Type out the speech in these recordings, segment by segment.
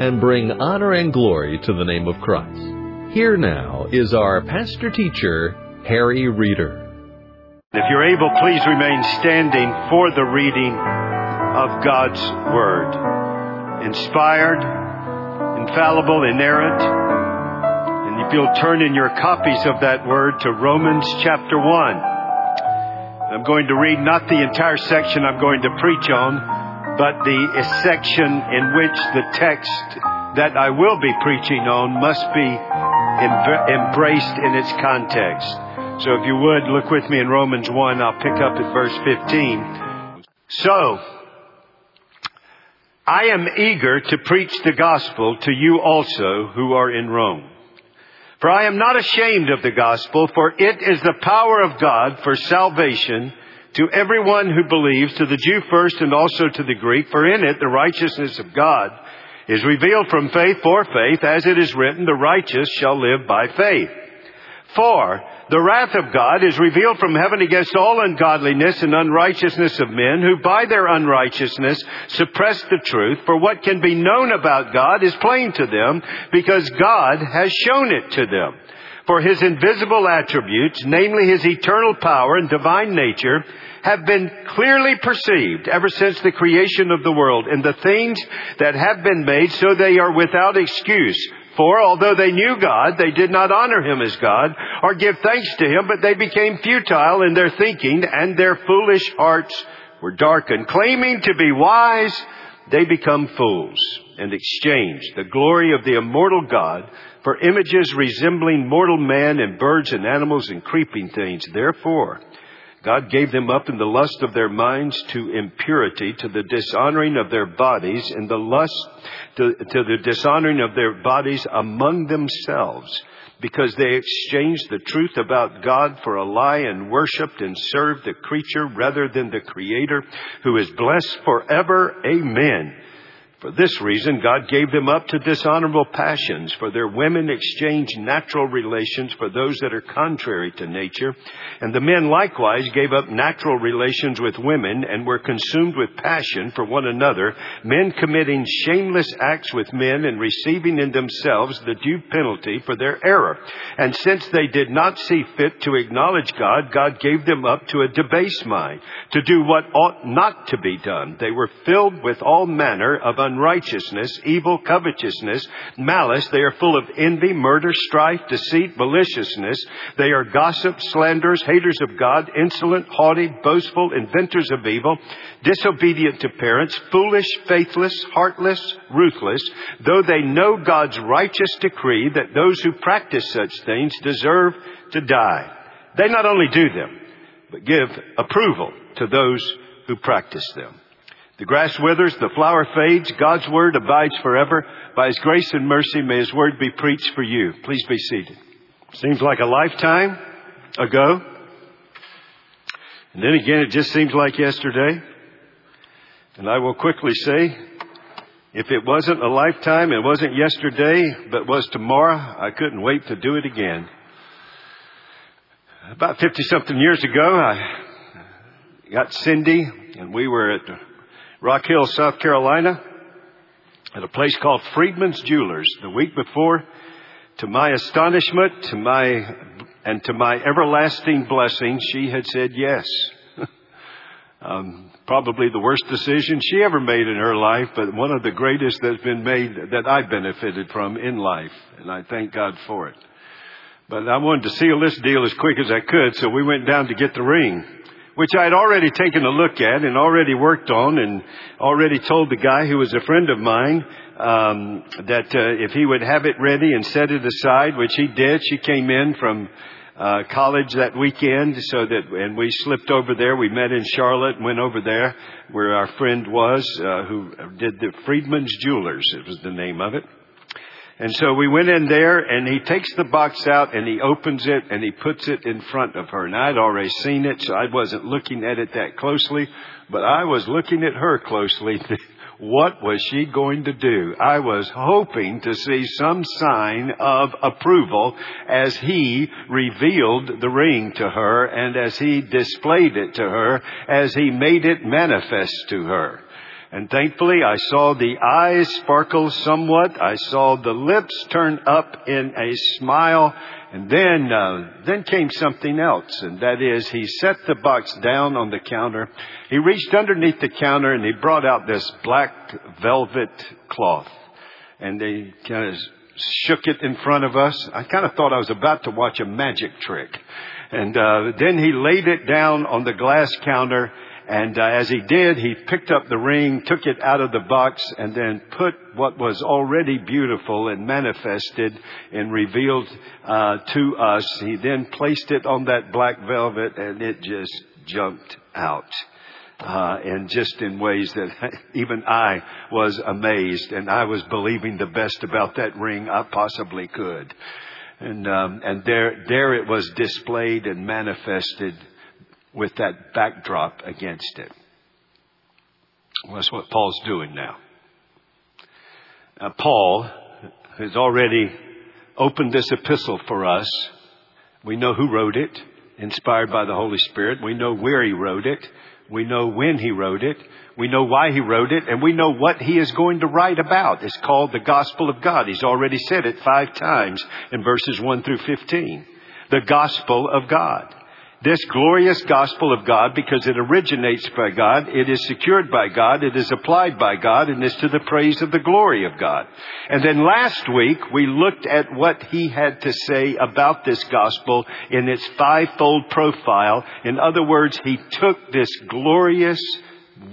and bring honor and glory to the name of Christ. Here now is our pastor teacher, Harry Reeder. If you're able, please remain standing for the reading of God's Word. Inspired, infallible, inerrant. And if you'll turn in your copies of that Word to Romans chapter 1. I'm going to read not the entire section I'm going to preach on, but the section in which the text that I will be preaching on must be embraced in its context. So if you would, look with me in Romans 1. I'll pick up at verse 15. So, I am eager to preach the gospel to you also who are in Rome. For I am not ashamed of the gospel, for it is the power of God for salvation to everyone who believes, to the Jew first and also to the Greek, for in it the righteousness of God is revealed from faith for faith, as it is written, the righteous shall live by faith. For the wrath of God is revealed from heaven against all ungodliness and unrighteousness of men who by their unrighteousness suppress the truth. For what can be known about God is plain to them because God has shown it to them. For his invisible attributes, namely his eternal power and divine nature, have been clearly perceived ever since the creation of the world in the things that have been made so they are without excuse. For although they knew God, they did not honor him as God or give thanks to him, but they became futile in their thinking and their foolish hearts were darkened. Claiming to be wise, they become fools and exchange the glory of the immortal God for images resembling mortal man and birds and animals and creeping things. Therefore, God gave them up in the lust of their minds to impurity, to the dishonoring of their bodies, and the lust to, to the dishonoring of their bodies among themselves, because they exchanged the truth about God for a lie and worshipped and served the creature rather than the Creator, who is blessed forever. Amen. For this reason, God gave them up to dishonorable passions, for their women exchanged natural relations for those that are contrary to nature. And the men likewise gave up natural relations with women and were consumed with passion for one another, men committing shameless acts with men and receiving in themselves the due penalty for their error. And since they did not see fit to acknowledge God, God gave them up to a debased mind, to do what ought not to be done. They were filled with all manner of unrighteousness, evil, covetousness, malice. They are full of envy, murder, strife, deceit, maliciousness. They are gossips, slanderers, haters of God, insolent, haughty, boastful, inventors of evil, disobedient to parents, foolish, faithless, heartless, ruthless, though they know God's righteous decree that those who practice such things deserve to die. They not only do them, but give approval to those who practice them. The grass withers, the flower fades, God's word abides forever. By his grace and mercy, may his word be preached for you. Please be seated. Seems like a lifetime ago. And then again, it just seems like yesterday. And I will quickly say, if it wasn't a lifetime, it wasn't yesterday, but was tomorrow, I couldn't wait to do it again. About 50 something years ago, I got Cindy and we were at Rock Hill, South Carolina, at a place called Friedman's Jewelers. The week before, to my astonishment, to my and to my everlasting blessing, she had said yes. um, probably the worst decision she ever made in her life, but one of the greatest that's been made that I benefited from in life, and I thank God for it. But I wanted to seal this deal as quick as I could, so we went down to get the ring which I had already taken a look at and already worked on and already told the guy who was a friend of mine um, that uh, if he would have it ready and set it aside, which he did. She came in from uh, college that weekend, so that and we slipped over there. We met in Charlotte and went over there where our friend was, uh, who did the Friedman's Jewelers. It was the name of it. And so we went in there and he takes the box out and he opens it and he puts it in front of her. And I'd already seen it, so I wasn't looking at it that closely, but I was looking at her closely. what was she going to do? I was hoping to see some sign of approval as he revealed the ring to her and as he displayed it to her, as he made it manifest to her. And thankfully I saw the eyes sparkle somewhat. I saw the lips turn up in a smile. And then, uh, then came something else, and that is he set the box down on the counter. He reached underneath the counter and he brought out this black velvet cloth. And he kind of shook it in front of us. I kind of thought I was about to watch a magic trick. And uh, then he laid it down on the glass counter and uh, as he did, he picked up the ring, took it out of the box, and then put what was already beautiful and manifested and revealed uh, to us. He then placed it on that black velvet, and it just jumped out. Uh, and just in ways that even I was amazed, and I was believing the best about that ring I possibly could. And um, and there there it was displayed and manifested with that backdrop against it. Well, that's what Paul's doing now. Paul has already opened this epistle for us. We know who wrote it, inspired by the Holy Spirit. We know where he wrote it. We know when he wrote it. We know why he wrote it. And we know what he is going to write about. It's called the Gospel of God. He's already said it five times in verses 1 through 15. The Gospel of God. This glorious gospel of God, because it originates by God, it is secured by God, it is applied by God, and is to the praise of the glory of God. And then last week, we looked at what he had to say about this gospel in its fivefold profile. In other words, he took this glorious,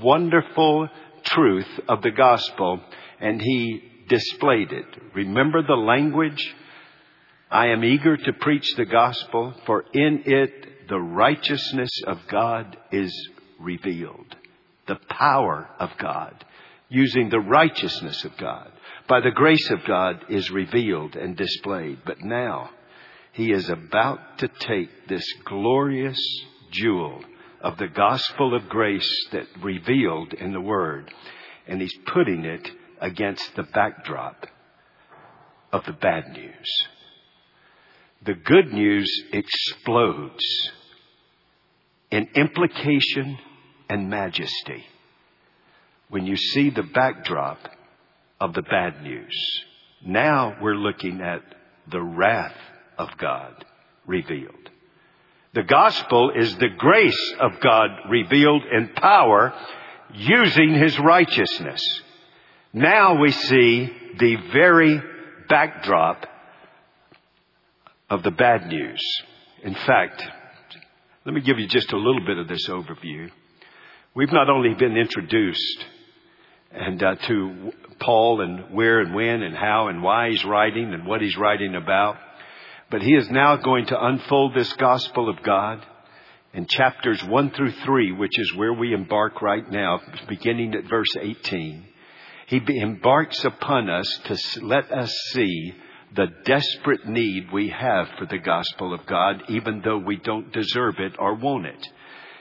wonderful truth of the gospel and he displayed it. Remember the language? I am eager to preach the gospel, for in it the righteousness of God is revealed. The power of God, using the righteousness of God, by the grace of God is revealed and displayed. But now, he is about to take this glorious jewel of the gospel of grace that revealed in the Word, and he's putting it against the backdrop of the bad news the good news explodes in implication and majesty when you see the backdrop of the bad news. Now we're looking at the wrath of God revealed. The gospel is the grace of God revealed in power using his righteousness. Now we see the very backdrop of the bad news. In fact, let me give you just a little bit of this overview. We've not only been introduced and uh, to Paul and where and when and how and why he's writing and what he's writing about, but he is now going to unfold this gospel of God in chapters 1 through 3, which is where we embark right now, beginning at verse 18. He embarks upon us to let us see the desperate need we have for the gospel of God, even though we don't deserve it or want it.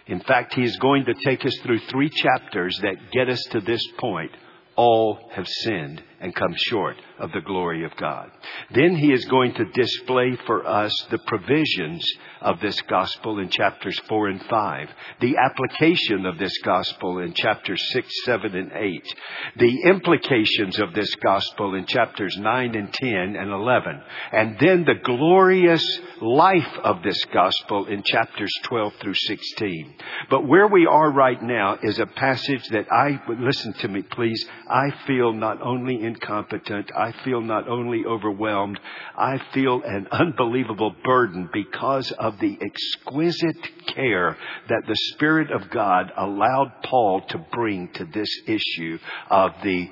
In fact, he is going to take us through three chapters that get us to this point. All have sinned and come short of the glory of God. Then he is going to display for us the provisions of this gospel in chapters 4 and 5, the application of this gospel in chapters 6, 7, and 8, the implications of this gospel in chapters 9 and 10 and 11, and then the glorious life of this gospel in chapters 12 through 16. But where we are right now is a passage that I, listen to me please, I feel not only incompetent. I feel not only overwhelmed, I feel an unbelievable burden because of the exquisite care that the Spirit of God allowed Paul to bring to this issue of the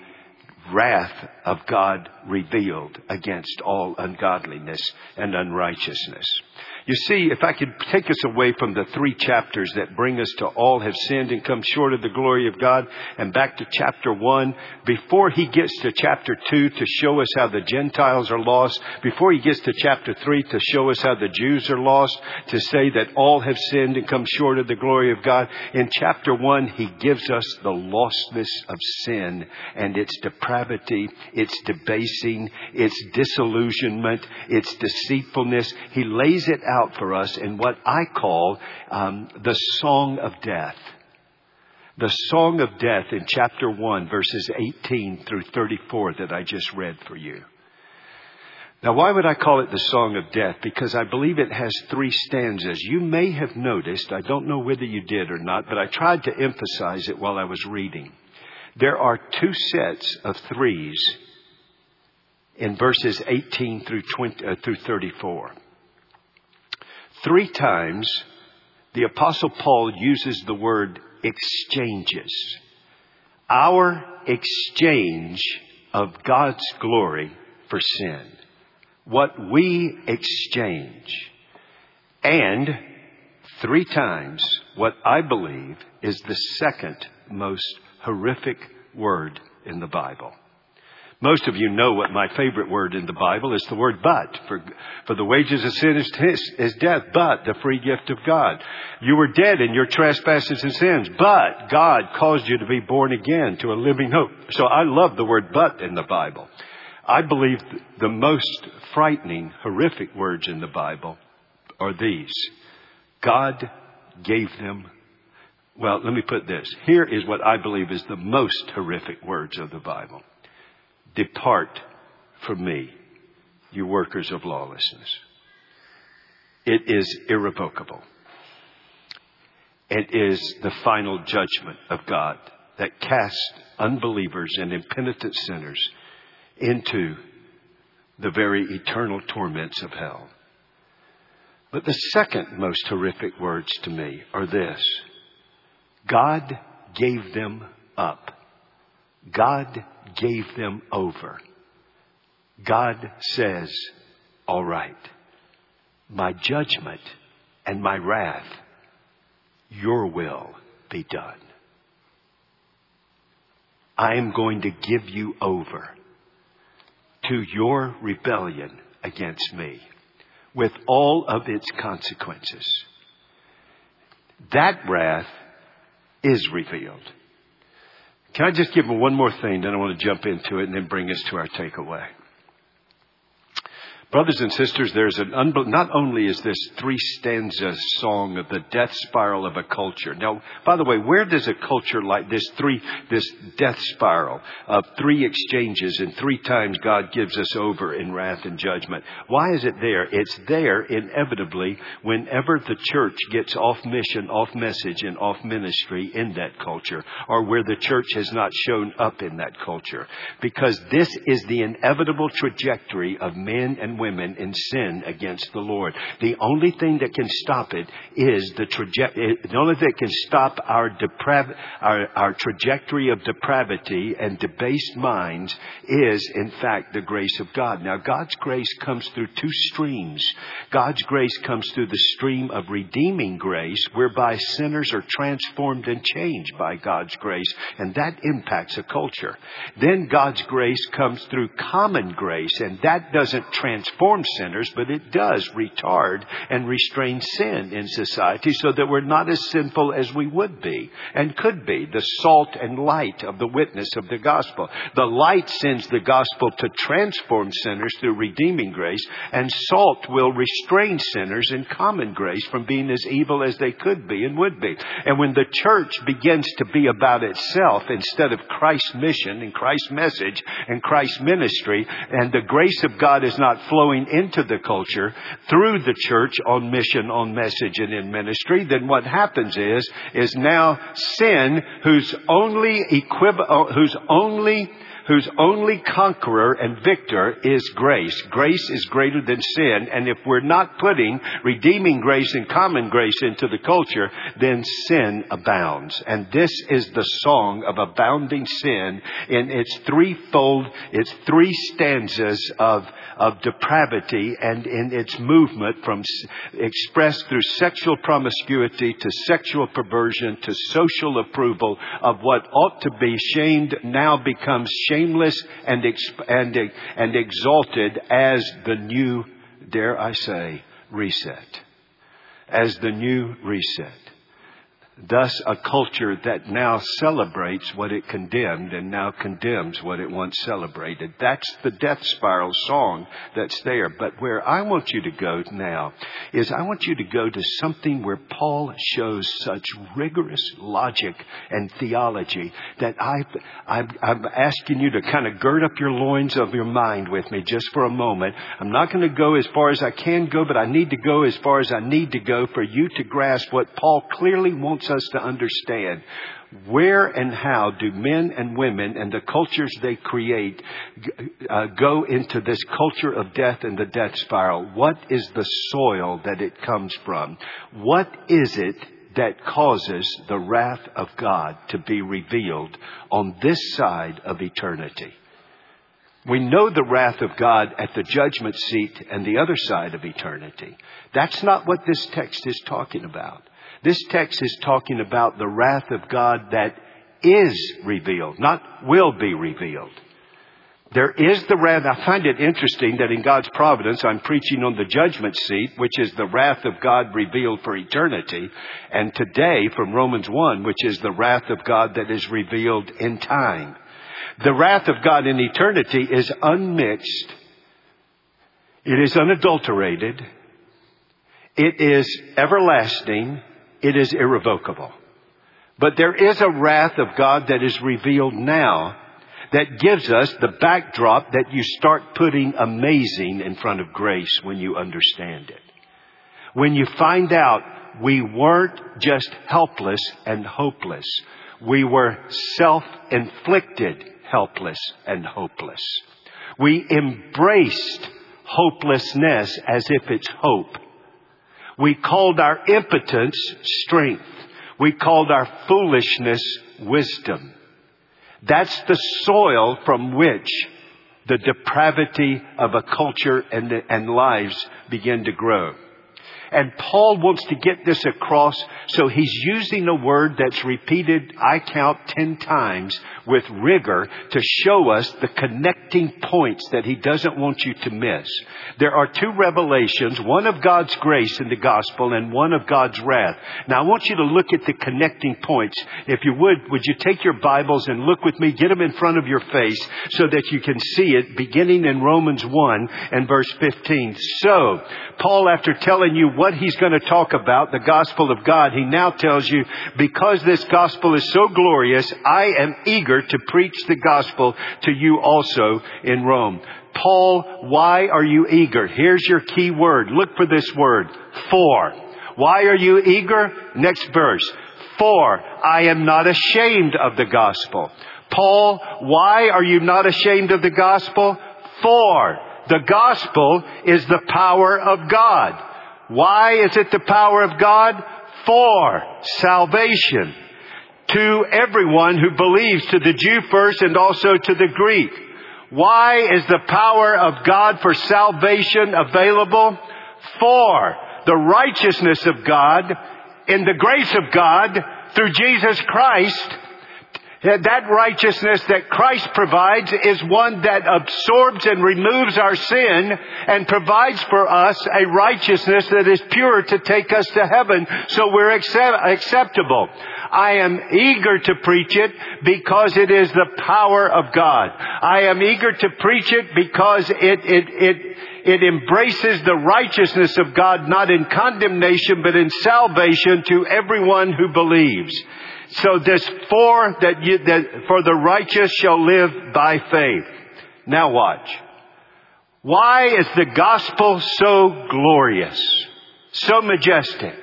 wrath of God revealed against all ungodliness and unrighteousness. You see, if I could take us away from the three chapters that bring us to all have sinned and come short of the glory of God and back to chapter one, before he gets to chapter two to show us how the Gentiles are lost, before he gets to chapter three to show us how the Jews are lost, to say that all have sinned and come short of the glory of God, in chapter one, he gives us the lostness of sin and its depravity, its debasing, its disillusionment, its deceitfulness. He lays it out for us in what I call um, the song of death. The song of death in chapter 1, verses 18 through 34 that I just read for you. Now, why would I call it the Song of Death? Because I believe it has three stanzas. You may have noticed, I don't know whether you did or not, but I tried to emphasize it while I was reading. There are two sets of threes in verses 18 through, 20, uh, through 34. Three times, the Apostle Paul uses the word exchanges. Our exchange of God's glory for sin. What we exchange. And three times, what I believe is the second most horrific word in the Bible. Most of you know what my favorite word in the Bible is the word but. For, for the wages of sin is, is death, but the free gift of God. You were dead in your trespasses and sins, but God caused you to be born again to a living hope. So I love the word but in the Bible. I believe the most frightening, horrific words in the Bible are these. God gave them well, let me put this. Here is what I believe is the most horrific words of the Bible. Depart from me, you workers of lawlessness. It is irrevocable. It is the final judgment of God that casts unbelievers and impenitent sinners into the very eternal torments of hell. But the second most horrific words to me are this God gave them up. God gave them over. God says, all right, my judgment and my wrath, your will be done. I am going to give you over to your rebellion against me with all of its consequences. That wrath is revealed. Can I just give one more thing, then I want to jump into it and then bring us to our takeaway. Brothers and sisters, there's an not only is this three stanza song of the death spiral of a culture. Now, by the way, where does a culture like this three, this death spiral of three exchanges and three times God gives us over in wrath and judgment? Why is it there? It's there inevitably whenever the church gets off mission, off message, and off ministry in that culture, or where the church has not shown up in that culture. Because this is the inevitable trajectory of men and women in sin against the Lord. The only thing that can stop it is the trajectory, eh, the only thing that can stop our, deprav- our, our trajectory of depravity and debased minds is, in fact, the grace of God. Now, God's grace comes through two streams. God's grace comes through the stream of redeeming grace, whereby sinners are transformed and changed by God's grace, and that impacts a culture. Then God's grace comes through common grace, and that doesn't transform transform sinners, but it does retard and restrain sin in society so that we're not as sinful as we would be and could be. The salt and light of the witness of the gospel. The light sends the gospel to transform sinners through redeeming grace, and salt will restrain sinners in common grace from being as evil as they could be and would be. And when the church begins to be about itself instead of Christ's mission and Christ's message and Christ's ministry, and the grace of God is not flowing flowing into the culture through the church on mission, on message, and in ministry, then what happens is, is now sin, whose only equiv- uh, whose only whose only conqueror and victor is grace. Grace is greater than sin, and if we're not putting redeeming grace and common grace into the culture, then sin abounds. And this is the song of abounding sin in its threefold, its three stanzas of, of depravity and in its movement from expressed through sexual promiscuity to sexual perversion to social approval of what ought to be shamed now becomes shameless and, and, and exalted as the new, dare I say, reset. As the new reset. Thus, a culture that now celebrates what it condemned and now condemns what it once celebrated. That's the death spiral song that's there. But where I want you to go now is I want you to go to something where Paul shows such rigorous logic and theology that I, I'm asking you to kind of gird up your loins of your mind with me just for a moment. I'm not going to go as far as I can go, but I need to go as far as I need to go for you to grasp what Paul clearly wants us to understand where and how do men and women and the cultures they create uh, go into this culture of death and the death spiral? What is the soil that it comes from? What is it that causes the wrath of God to be revealed on this side of eternity? We know the wrath of God at the judgment seat and the other side of eternity. That's not what this text is talking about. This text is talking about the wrath of God that is revealed, not will be revealed. There is the wrath. I find it interesting that in God's providence, I'm preaching on the judgment seat, which is the wrath of God revealed for eternity, and today from Romans 1, which is the wrath of God that is revealed in time. The wrath of God in eternity is unmixed. It is unadulterated. It is everlasting it is irrevocable. But there is a wrath of God that is revealed now that gives us the backdrop that you start putting amazing in front of grace when you understand it. When you find out we weren't just helpless and hopeless. We were self-inflicted helpless and hopeless. We embraced hopelessness as if it's hope we called our impotence strength. We called our foolishness wisdom. That's the soil from which the depravity of a culture and, and lives begin to grow. And Paul wants to get this across, so he's using a word that's repeated, I count ten times, with rigor to show us the connecting points that he doesn't want you to miss. There are two revelations, one of God's grace in the gospel and one of God's wrath. Now I want you to look at the connecting points. If you would, would you take your Bibles and look with me, get them in front of your face so that you can see it beginning in Romans 1 and verse 15. So, Paul after telling you what he's going to talk about, the gospel of God, he now tells you, because this gospel is so glorious, I am eager to preach the gospel to you also in Rome. Paul, why are you eager? Here's your key word. Look for this word. For. Why are you eager? Next verse. For I am not ashamed of the gospel. Paul, why are you not ashamed of the gospel? For the gospel is the power of God. Why is it the power of God? For salvation to everyone who believes, to the Jew first and also to the Greek. Why is the power of God for salvation available? For the righteousness of God in the grace of God through Jesus Christ that righteousness that Christ provides is one that absorbs and removes our sin and provides for us a righteousness that is pure to take us to heaven so we're accept- acceptable. I am eager to preach it because it is the power of God. I am eager to preach it because it, it, it, it embraces the righteousness of God not in condemnation but in salvation to everyone who believes. So this for that, you, that for the righteous shall live by faith. Now watch. Why is the gospel so glorious? So majestic?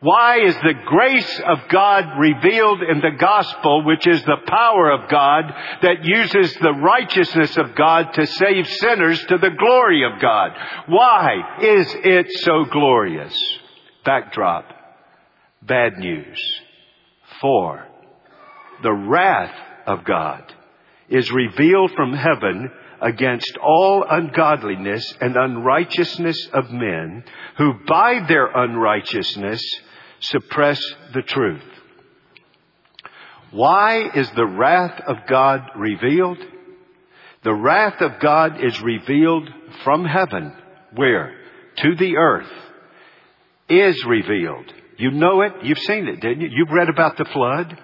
Why is the grace of God revealed in the gospel, which is the power of God that uses the righteousness of God to save sinners to the glory of God? Why is it so glorious? Backdrop. Bad news. For. The wrath of God is revealed from heaven against all ungodliness and unrighteousness of men who by their unrighteousness suppress the truth. Why is the wrath of God revealed? The wrath of God is revealed from heaven. Where? To the earth. Is revealed. You know it. You've seen it, didn't you? You've read about the flood.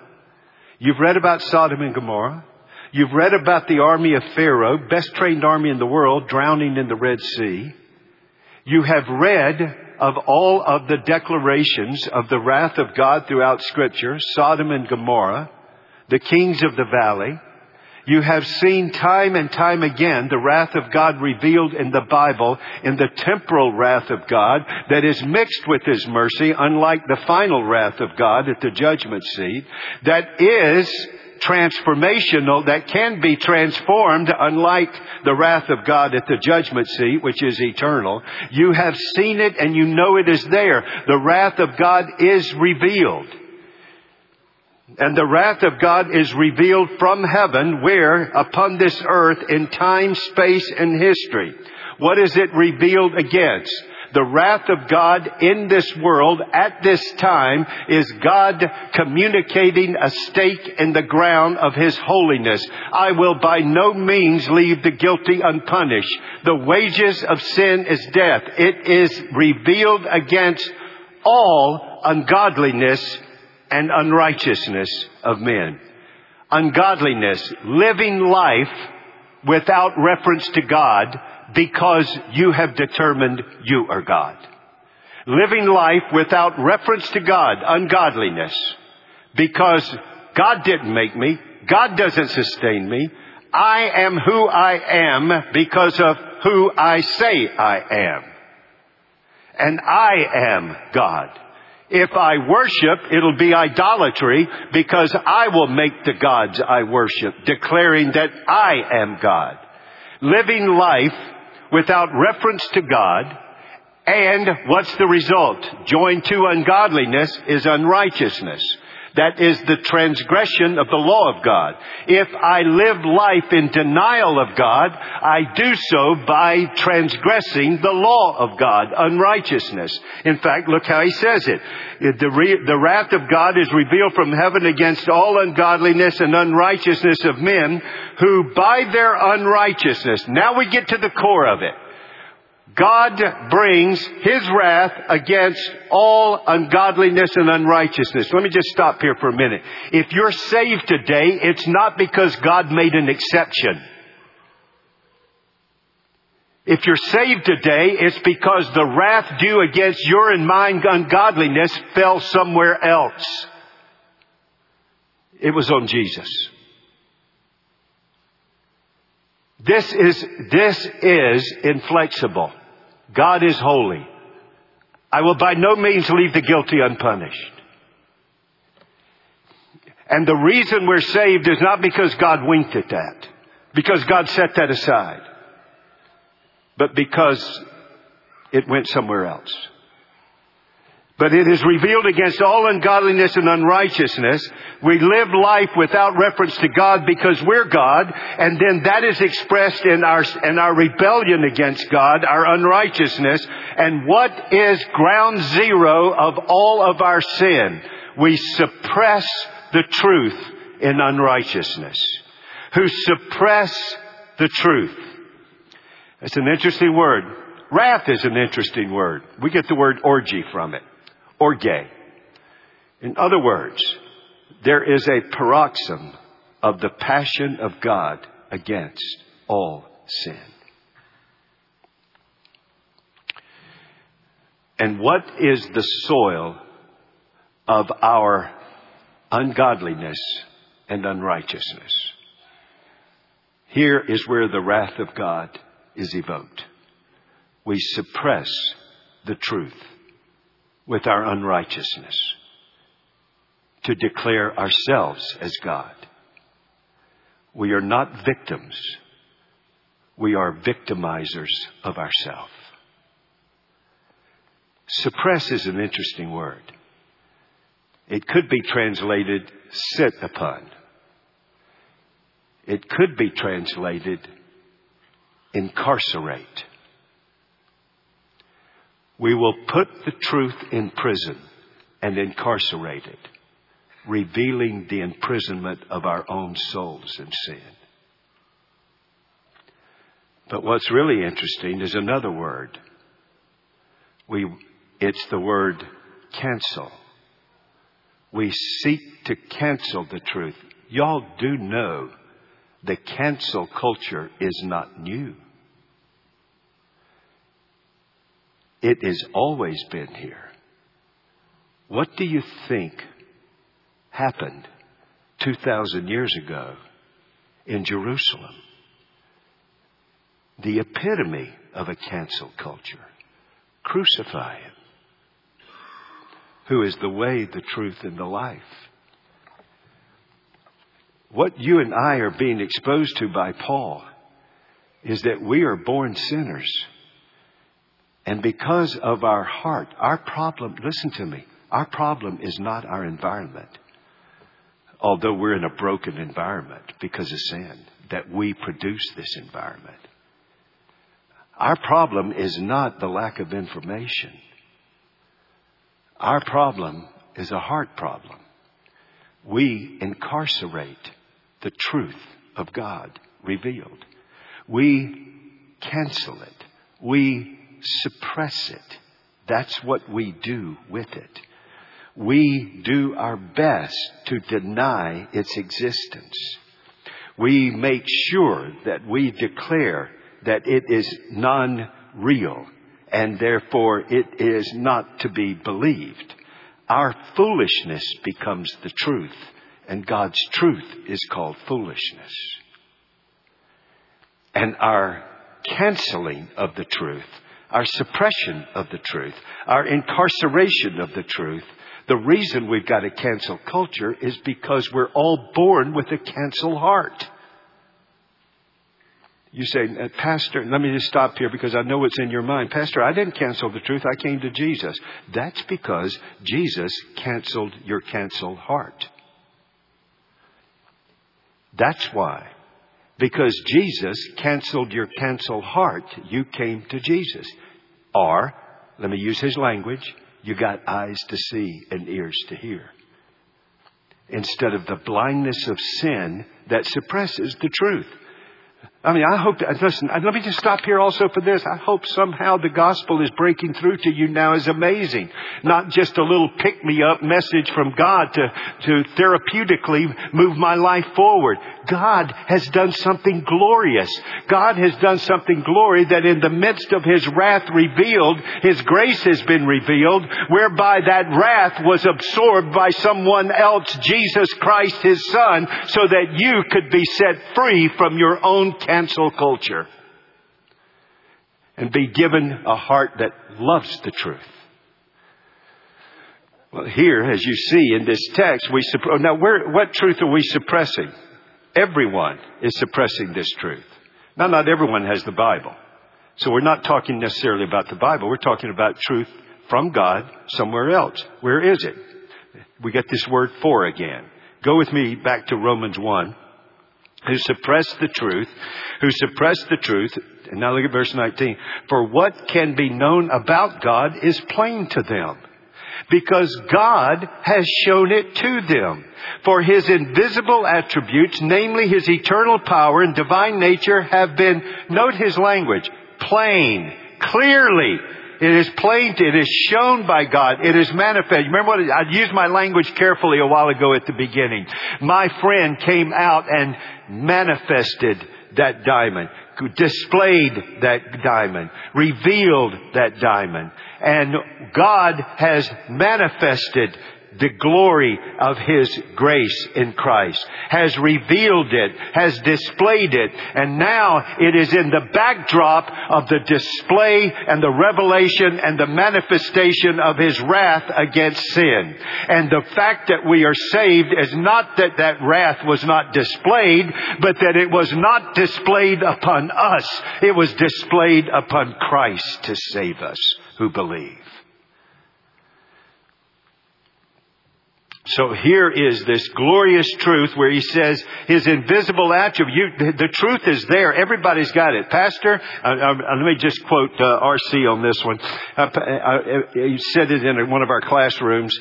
You've read about Sodom and Gomorrah. You've read about the army of Pharaoh, best trained army in the world, drowning in the Red Sea. You have read of all of the declarations of the wrath of God throughout scripture, Sodom and Gomorrah, the kings of the valley. You have seen time and time again the wrath of God revealed in the Bible in the temporal wrath of God that is mixed with His mercy, unlike the final wrath of God at the judgment seat, that is transformational that can be transformed unlike the wrath of God at the judgment seat, which is eternal. You have seen it and you know it is there. The wrath of God is revealed. And the wrath of God is revealed from heaven where? Upon this earth in time, space, and history. What is it revealed against? the wrath of God in this world at this time is God communicating a stake in the ground of His holiness. I will by no means leave the guilty unpunished. The wages of sin is death. It is revealed against all ungodliness and unrighteousness of men. Ungodliness, living life without reference to God, because you have determined you are God. Living life without reference to God, ungodliness, because God didn't make me, God doesn't sustain me, I am who I am because of who I say I am. And I am God. If I worship, it'll be idolatry because I will make the gods I worship, declaring that I am God. Living life without reference to God. And what's the result? Joined to ungodliness is unrighteousness. That is the transgression of the law of God. If I live life in denial of God, I do so by transgressing the law of God, unrighteousness. In fact, look how he says it. The, re- the wrath of God is revealed from heaven against all ungodliness and unrighteousness of men who by their unrighteousness, now we get to the core of it. God brings His wrath against all ungodliness and unrighteousness. Let me just stop here for a minute. If you're saved today, it's not because God made an exception. If you're saved today, it's because the wrath due against your and mine ungodliness fell somewhere else. It was on Jesus. This is, this is inflexible. God is holy. I will by no means leave the guilty unpunished. And the reason we're saved is not because God winked at that, because God set that aside, but because it went somewhere else. But it is revealed against all ungodliness and unrighteousness. We live life without reference to God because we're God, and then that is expressed in our, in our rebellion against God, our unrighteousness. And what is ground zero of all of our sin? We suppress the truth in unrighteousness. Who suppress the truth. That's an interesting word. Wrath is an interesting word. We get the word orgy from it orge. In other words, there is a paroxysm of the passion of God against all sin. And what is the soil of our ungodliness and unrighteousness? Here is where the wrath of God is evoked. We suppress the truth with our unrighteousness to declare ourselves as God. We are not victims. We are victimizers of ourselves. Suppress is an interesting word. It could be translated sit upon. It could be translated incarcerate. We will put the truth in prison and incarcerate it, revealing the imprisonment of our own souls in sin. But what's really interesting is another word. We, it's the word cancel. We seek to cancel the truth. Y'all do know the cancel culture is not new. It has always been here. What do you think happened 2,000 years ago in Jerusalem? The epitome of a cancel culture. Crucify him. Who is the way, the truth, and the life. What you and I are being exposed to by Paul is that we are born sinners and because of our heart, our problem, listen to me, our problem is not our environment. Although we're in a broken environment because of sin, that we produce this environment. Our problem is not the lack of information. Our problem is a heart problem. We incarcerate the truth of God revealed. We cancel it. We suppress it. That's what we do with it. We do our best to deny its existence. We make sure that we declare that it is non-real and therefore it is not to be believed. Our foolishness becomes the truth and God's truth is called foolishness. And our canceling of the truth our suppression of the truth, our incarceration of the truth. The reason we've got a cancel culture is because we're all born with a cancel heart. You say, uh, Pastor, let me just stop here because I know what's in your mind. Pastor, I didn't cancel the truth. I came to Jesus. That's because Jesus canceled your canceled heart. That's why. Because Jesus canceled your canceled heart, you came to Jesus. Or, let me use his language, you got eyes to see and ears to hear. Instead of the blindness of sin that suppresses the truth. I mean, I hope, listen, let me just stop here also for this. I hope somehow the gospel is breaking through to you now is amazing. Not just a little pick me up message from God to, to therapeutically move my life forward. God has done something glorious. God has done something glory that in the midst of His wrath revealed, His grace has been revealed, whereby that wrath was absorbed by someone else, Jesus Christ, His Son, so that you could be set free from your own cancel culture and be given a heart that loves the truth. Well, here, as you see in this text, we supp- oh, now where, what truth are we suppressing? Everyone is suppressing this truth. Now, not everyone has the Bible. So we're not talking necessarily about the Bible. We're talking about truth from God somewhere else. Where is it? We get this word for again. Go with me back to Romans 1 who suppress the truth, who suppress the truth. And now look at verse 19. For what can be known about God is plain to them. Because God has shown it to them. For His invisible attributes, namely His eternal power and divine nature have been, note His language, plain, clearly it is plain, it is shown by God, it is manifest. Remember what, I used my language carefully a while ago at the beginning. My friend came out and manifested that diamond, displayed that diamond, revealed that diamond. And God has manifested the glory of His grace in Christ, has revealed it, has displayed it, and now it is in the backdrop of the display and the revelation and the manifestation of His wrath against sin. And the fact that we are saved is not that that wrath was not displayed, but that it was not displayed upon us. It was displayed upon Christ to save us who believe. So here is this glorious truth where he says his invisible attribute, the, the truth is there. Everybody's got it. Pastor, uh, uh, let me just quote uh, RC on this one. Uh, uh, uh, he said it in one of our classrooms.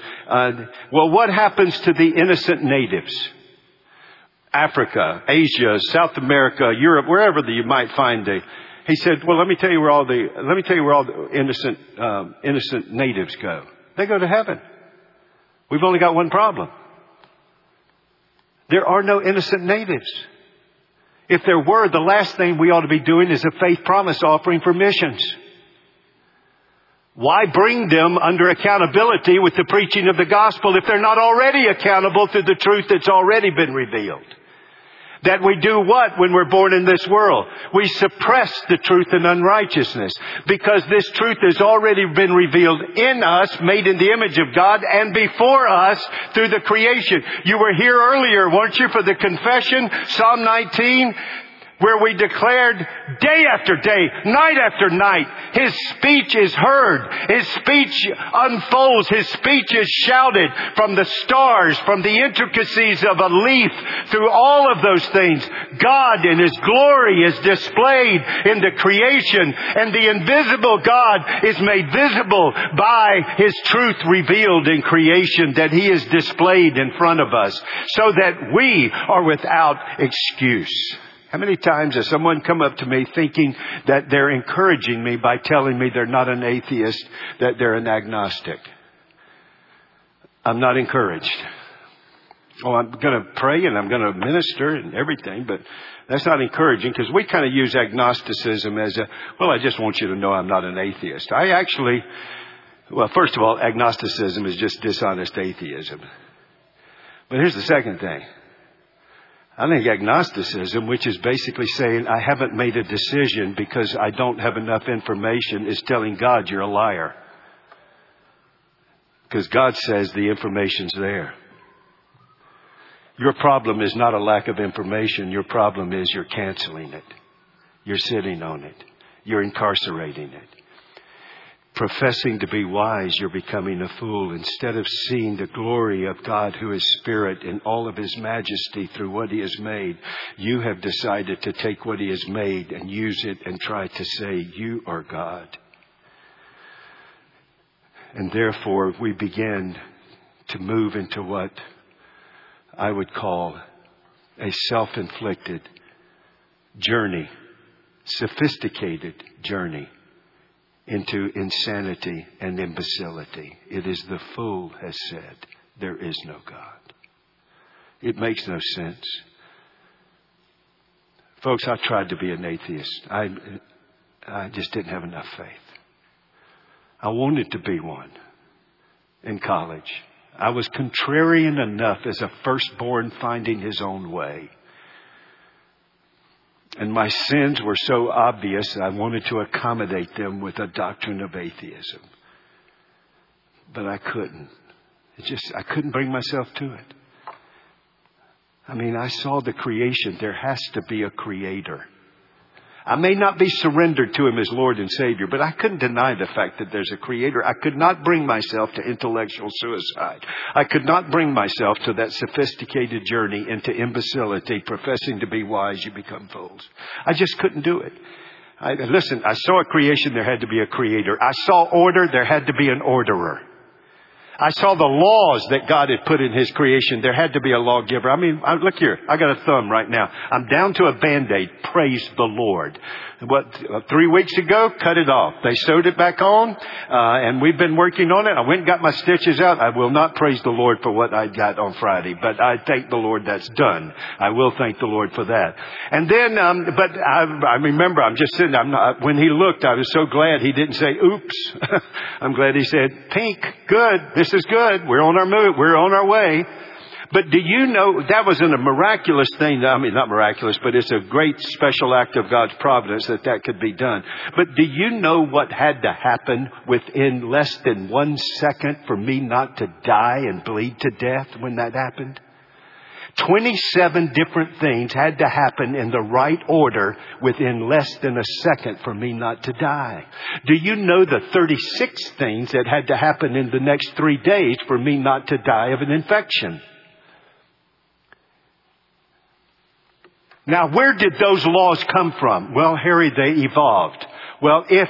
well, what happens to the innocent natives? Africa, Asia, South America, Europe, wherever the, you might find the, he said, well, let me tell you where all the, let me tell you where all the innocent, um, innocent natives go. They go to heaven. We've only got one problem. There are no innocent natives. If there were, the last thing we ought to be doing is a faith promise offering for missions. Why bring them under accountability with the preaching of the gospel if they're not already accountable to the truth that's already been revealed? That we do what when we're born in this world? We suppress the truth and unrighteousness because this truth has already been revealed in us, made in the image of God and before us through the creation. You were here earlier, weren't you, for the confession? Psalm 19 where we declared day after day, night after night, His speech is heard. His speech unfolds. His speech is shouted from the stars, from the intricacies of a leaf, through all of those things. God in His glory is displayed in the creation and the invisible God is made visible by His truth revealed in creation that He is displayed in front of us so that we are without excuse. How many times has someone come up to me thinking that they're encouraging me by telling me they're not an atheist, that they're an agnostic? I'm not encouraged. Oh, I'm going to pray and I'm going to minister and everything, but that's not encouraging because we kind of use agnosticism as a, well, I just want you to know I'm not an atheist. I actually, well, first of all, agnosticism is just dishonest atheism. But here's the second thing. I think agnosticism, which is basically saying I haven't made a decision because I don't have enough information, is telling God you're a liar. Because God says the information's there. Your problem is not a lack of information. Your problem is you're canceling it. You're sitting on it. You're incarcerating it professing to be wise, you're becoming a fool. Instead of seeing the glory of God who is spirit in all of his majesty through what he has made, you have decided to take what he has made and use it and try to say, you are God. And therefore we begin to move into what I would call a self-inflicted journey, sophisticated journey into insanity and imbecility. It is the fool has said, there is no God. It makes no sense. Folks, I tried to be an atheist. I, I just didn't have enough faith. I wanted to be one in college. I was contrarian enough as a firstborn finding his own way and my sins were so obvious I wanted to accommodate them with a doctrine of atheism. But I couldn't. It just, I couldn't bring myself to it. I mean, I saw the creation. There has to be a creator. I may not be surrendered to Him as Lord and Savior, but I couldn't deny the fact that there's a Creator. I could not bring myself to intellectual suicide. I could not bring myself to that sophisticated journey into imbecility, professing to be wise, you become fools. I just couldn't do it. I, listen, I saw a creation, there had to be a Creator. I saw order, there had to be an orderer. I saw the laws that God had put in His creation. There had to be a lawgiver. I mean, look here. I got a thumb right now. I'm down to a band-aid. Praise the Lord. What, three weeks ago, cut it off. They sewed it back on, uh, and we've been working on it. I went and got my stitches out. I will not praise the Lord for what I got on Friday, but I thank the Lord that's done. I will thank the Lord for that. And then, um, but I, I remember I'm just sitting, I'm not, when he looked, I was so glad he didn't say, oops. I'm glad he said, pink, good this is good. We're on our move. We're on our way. But do you know that wasn't a miraculous thing? I mean, not miraculous, but it's a great special act of God's providence that that could be done. But do you know what had to happen within less than one second for me not to die and bleed to death when that happened? 27 different things had to happen in the right order within less than a second for me not to die. Do you know the 36 things that had to happen in the next three days for me not to die of an infection? Now, where did those laws come from? Well, Harry, they evolved. Well, if,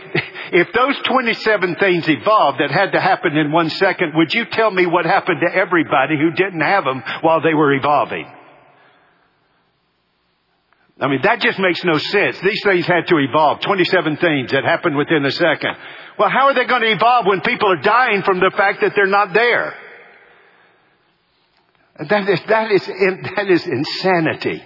if those 27 things evolved that had to happen in one second, would you tell me what happened to everybody who didn't have them while they were evolving? I mean, that just makes no sense. These things had to evolve. 27 things that happened within a second. Well, how are they going to evolve when people are dying from the fact that they're not there? That is, that is, that is insanity.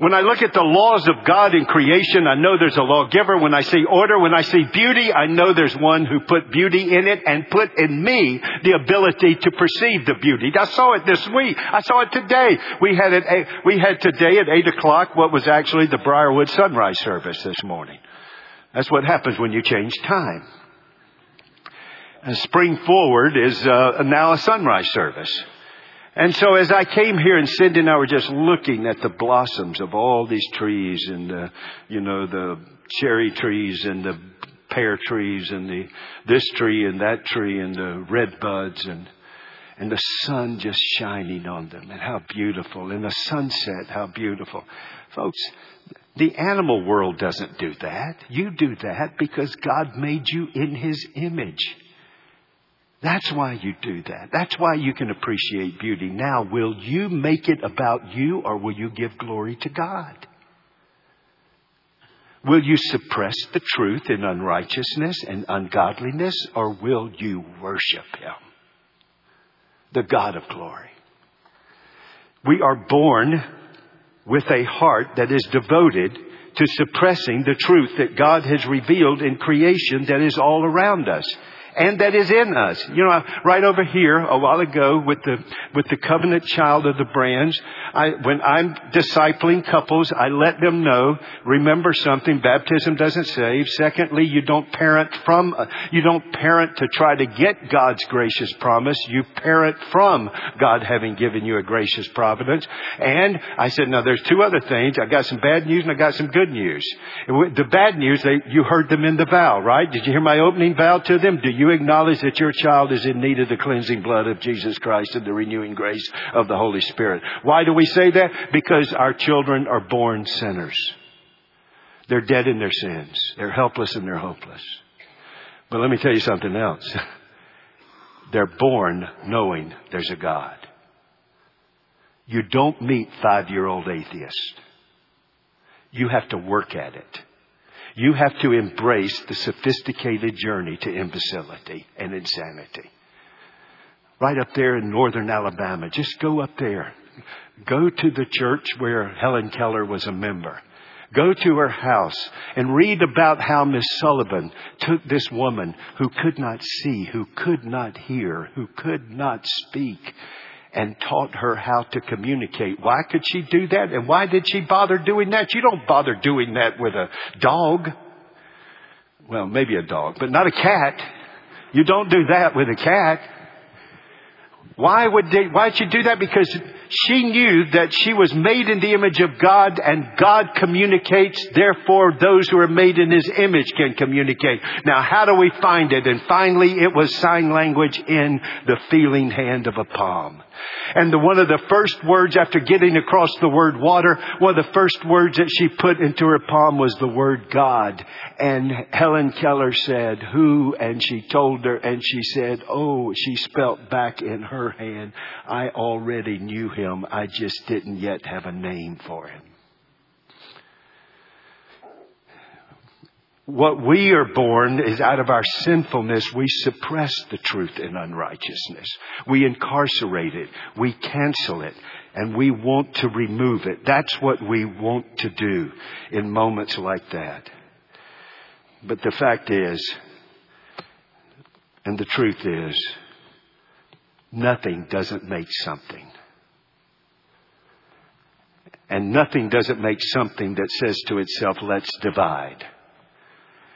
When I look at the laws of God in creation, I know there's a lawgiver. When I see order, when I see beauty, I know there's one who put beauty in it and put in me the ability to perceive the beauty. I saw it this week. I saw it today. We had it, we had today at eight o'clock what was actually the Briarwood sunrise service this morning. That's what happens when you change time. And spring forward is uh, now a sunrise service. And so as I came here and Cindy and I were just looking at the blossoms of all these trees and the, you know, the cherry trees and the pear trees and the, this tree and that tree and the red buds and, and the sun just shining on them and how beautiful and the sunset, how beautiful. Folks, the animal world doesn't do that. You do that because God made you in His image. That's why you do that. That's why you can appreciate beauty. Now, will you make it about you or will you give glory to God? Will you suppress the truth in unrighteousness and ungodliness or will you worship Him? The God of glory. We are born with a heart that is devoted to suppressing the truth that God has revealed in creation that is all around us and that is in us. You know, right over here a while ago with the with the covenant child of the branch, I, when I'm discipling couples, I let them know. Remember something: baptism doesn't save. Secondly, you don't parent from you don't parent to try to get God's gracious promise. You parent from God having given you a gracious providence. And I said, now there's two other things. I got some bad news and I got some good news. The bad news, they, you heard them in the vow, right? Did you hear my opening vow to them? Do you acknowledge that your child is in need of the cleansing blood of Jesus Christ and the renewing grace of the Holy Spirit. Why do we say that? Because our children are born sinners. They're dead in their sins. They're helpless and they're hopeless. But let me tell you something else. They're born knowing there's a God. You don't meet five year old atheists. You have to work at it. You have to embrace the sophisticated journey to imbecility and insanity. Right up there in northern Alabama. Just go up there. Go to the church where Helen Keller was a member. Go to her house and read about how Miss Sullivan took this woman who could not see, who could not hear, who could not speak, and taught her how to communicate. Why could she do that? And why did she bother doing that? You don't bother doing that with a dog. Well, maybe a dog, but not a cat. You don't do that with a cat. Why would they, why'd she do that? Because she knew that she was made in the image of God and God communicates, therefore those who are made in His image can communicate. Now how do we find it? And finally it was sign language in the feeling hand of a palm. And the, one of the first words after getting across the word water, one of the first words that she put into her palm was the word God. And Helen Keller said, who? And she told her, and she said, oh, she spelt back in her hand, I already knew him. I just didn't yet have a name for him. What we are born is out of our sinfulness, we suppress the truth in unrighteousness. We incarcerate it. We cancel it. And we want to remove it. That's what we want to do in moments like that. But the fact is, And the truth is, nothing doesn't make something. And nothing doesn't make something that says to itself, let's divide.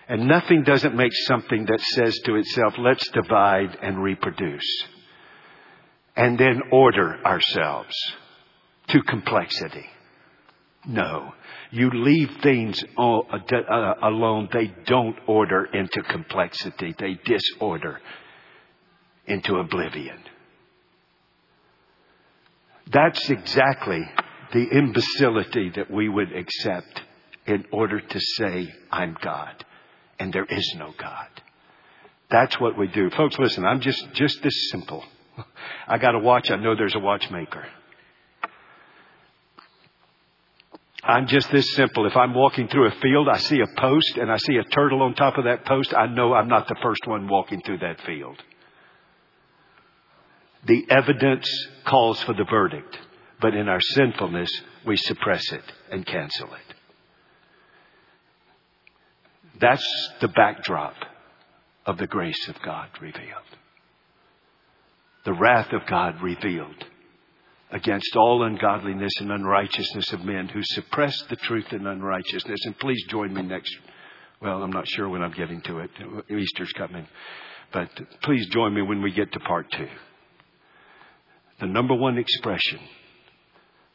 And nothing doesn't make something that says to itself, let's divide and reproduce. And then order ourselves to complexity. No. You leave things uh, alone. They don't order into complexity. They disorder into oblivion. That's exactly the imbecility that we would accept in order to say, I'm God. And there is no God. That's what we do. Folks, listen, I'm just, just this simple. I got a watch. I know there's a watchmaker. I'm just this simple. If I'm walking through a field, I see a post and I see a turtle on top of that post, I know I'm not the first one walking through that field. The evidence calls for the verdict, but in our sinfulness, we suppress it and cancel it. That's the backdrop of the grace of God revealed. The wrath of God revealed against all ungodliness and unrighteousness of men who suppress the truth in unrighteousness. And please join me next. Well, I'm not sure when I'm getting to it. Easter's coming. But please join me when we get to part two. The number one expression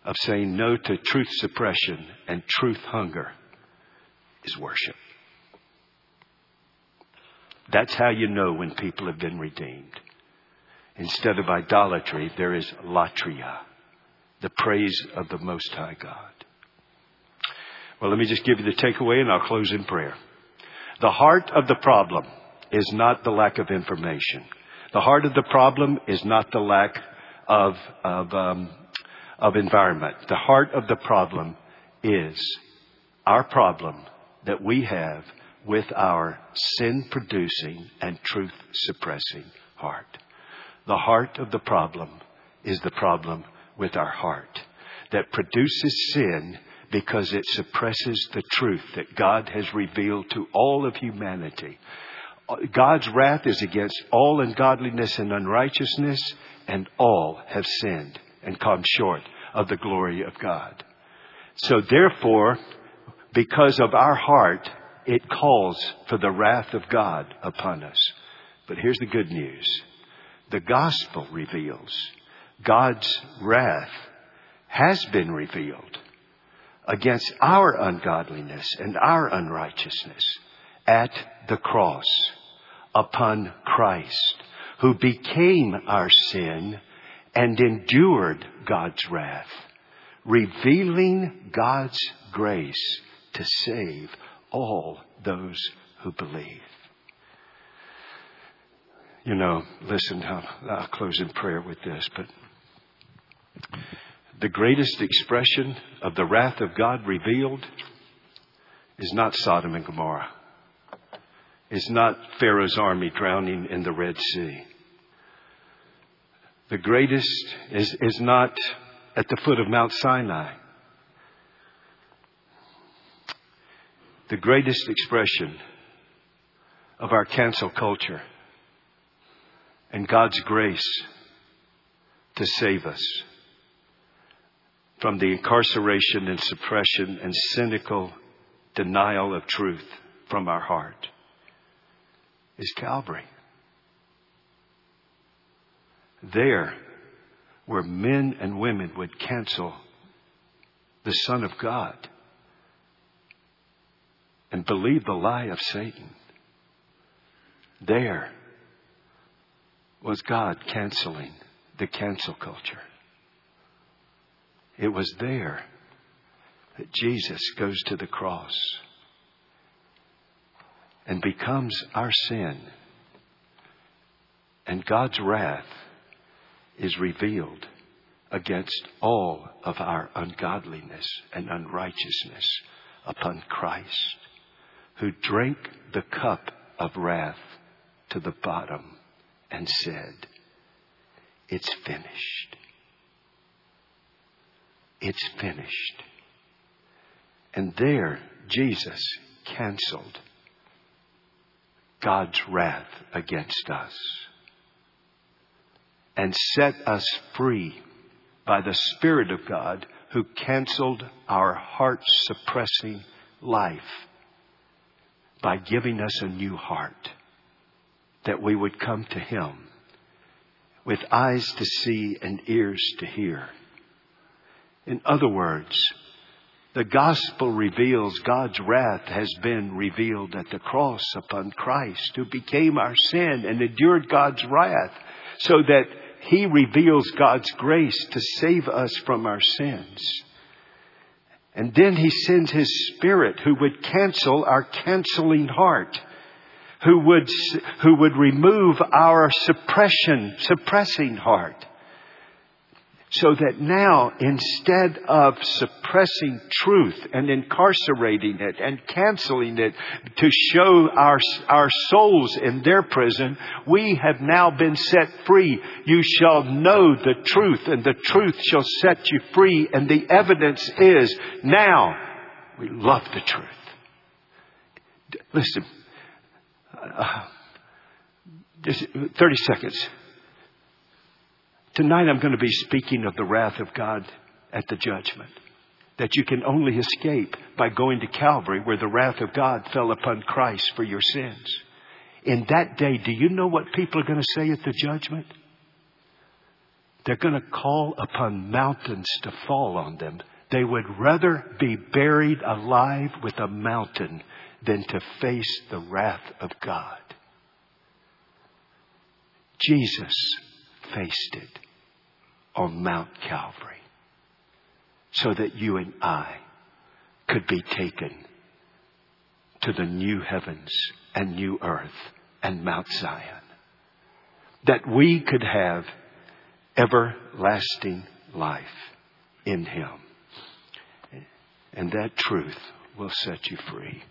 of saying no to truth suppression and truth hunger is worship. That's how you know when people have been redeemed. Instead of idolatry, there is latria the praise of the Most High God. Well, let me just give you the takeaway and I'll close in prayer. The heart of the problem is not the lack of information. The heart of the problem is not the lack of, of, um, of environment. The heart of the problem is our problem that we have with our sin producing and truth suppressing heart. The heart of the problem is the problem with our heart that produces sin because it suppresses the truth that God has revealed to all of humanity. God's wrath is against all ungodliness and unrighteousness, and all have sinned and come short of the glory of God. So therefore, because of our heart, it calls for the wrath of God upon us. But here's the good news. The gospel reveals God's wrath has been revealed against our ungodliness and our unrighteousness at the cross upon Christ, who became our sin and endured God's wrath, revealing God's grace to save all those who believe. You know, listen, I'll, I'll close in prayer with this, but the greatest expression of the wrath of God revealed is not Sodom and Gomorrah. It's not Pharaoh's army drowning in the Red Sea. The greatest is, is not at the foot of Mount Sinai. The greatest expression of our cancel culture and God's grace to save us from the incarceration and suppression and cynical denial of truth from our heart is Calvary. There, where men and women would cancel the Son of God and believe the lie of Satan, there was God canceling the cancel culture. It was there that Jesus goes to the cross and becomes our sin. And God's wrath is revealed against all of our ungodliness and unrighteousness upon Christ, who drank the cup of wrath to the bottom and said, It's finished. It's finished. And there, Jesus canceled God's wrath against us and set us free by the Spirit of God who canceled our heart suppressing life by giving us a new heart that we would come to Him with eyes to see and ears to hear. In other words, the gospel reveals God's wrath has been revealed at the cross upon Christ, who became our sin and endured God's wrath, so that he reveals God's grace to save us from our sins. And then he sends his spirit who would cancel our canceling heart who would, who would remove our suppression, suppressing heart. So that now, instead of suppressing truth and incarcerating it and canceling it to show our, our souls in their prison, we have now been set free. You shall know the truth and the truth shall set you free. And the evidence is now we love the truth. Listen, uh, 30 seconds. Tonight I'm going to be speaking of the wrath of God at the judgment. That you can only escape by going to Calvary where the wrath of God fell upon Christ for your sins. In that day, do you know what people are going to say at the judgment? They're going to call upon mountains to fall on them. They would rather be buried alive with a mountain than to face the wrath of God. Jesus faced it on Mount Calvary so that you and I could be taken to the new heavens and new earth and Mount Zion. That we could have everlasting life in Him. And that truth will set you free.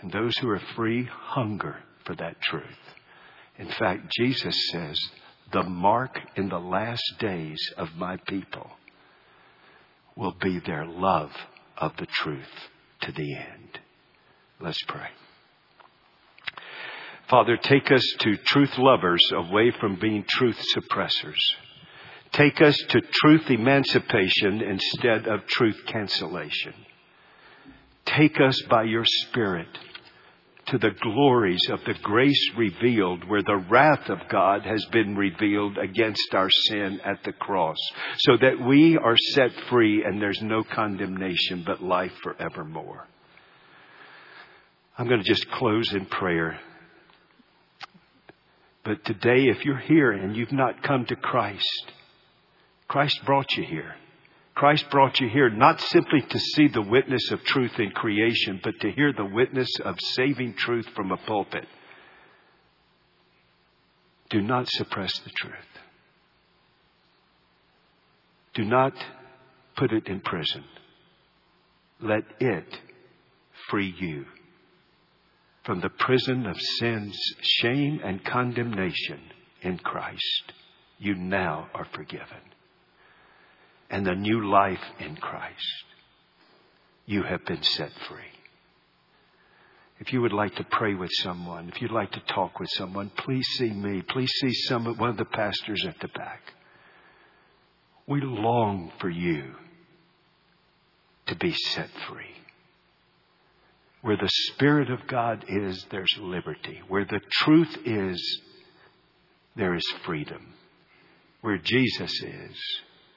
And those who are free hunger for that truth. In fact, Jesus says, the mark in the last days of my people will be their love of the truth to the end. Let's pray. Father, take us to truth lovers away from being truth suppressors. Take us to truth emancipation instead of truth cancellation. Take us by your Spirit to the glories of the grace revealed where the wrath of God has been revealed against our sin at the cross so that we are set free and there's no condemnation but life forevermore. I'm going to just close in prayer. But today, if you're here and you've not come to Christ, Christ brought you here. Christ brought you here not simply to see the witness of truth in creation, but to hear the witness of saving truth from a pulpit. Do not suppress the truth. Do not put it in prison. Let it free you from the prison of sin's shame and condemnation in Christ. You now are forgiven and the new life in Christ. You have been set free. If you would like to pray with someone, if you'd like to talk with someone, please see me. Please see some one of the pastors at the back. We long for you to be set free. Where the Spirit of God is, there's liberty. Where the truth is, there is freedom. Where Jesus is,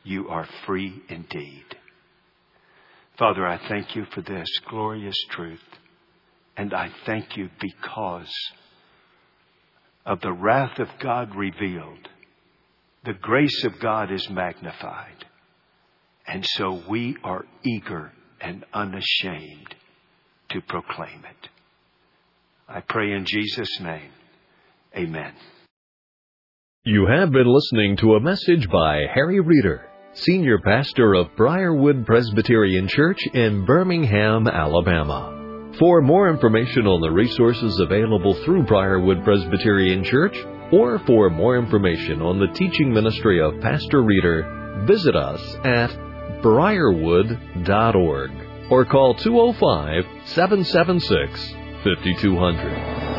you are free indeed. Father, I thank you for this glorious truth. And I thank you because of the wrath of God revealed. The grace of God is magnified. And so we are eager and unashamed to proclaim it. I pray in Jesus' name. Amen. You have been listening to a message by Harry Reeder Senior Pastor of Briarwood Presbyterian Church in Birmingham, Alabama. For more information on the resources available through Briarwood Presbyterian Church, or for more information on the teaching ministry of Pastor Reeder, visit us at briarwood.org or call 205 776 5200.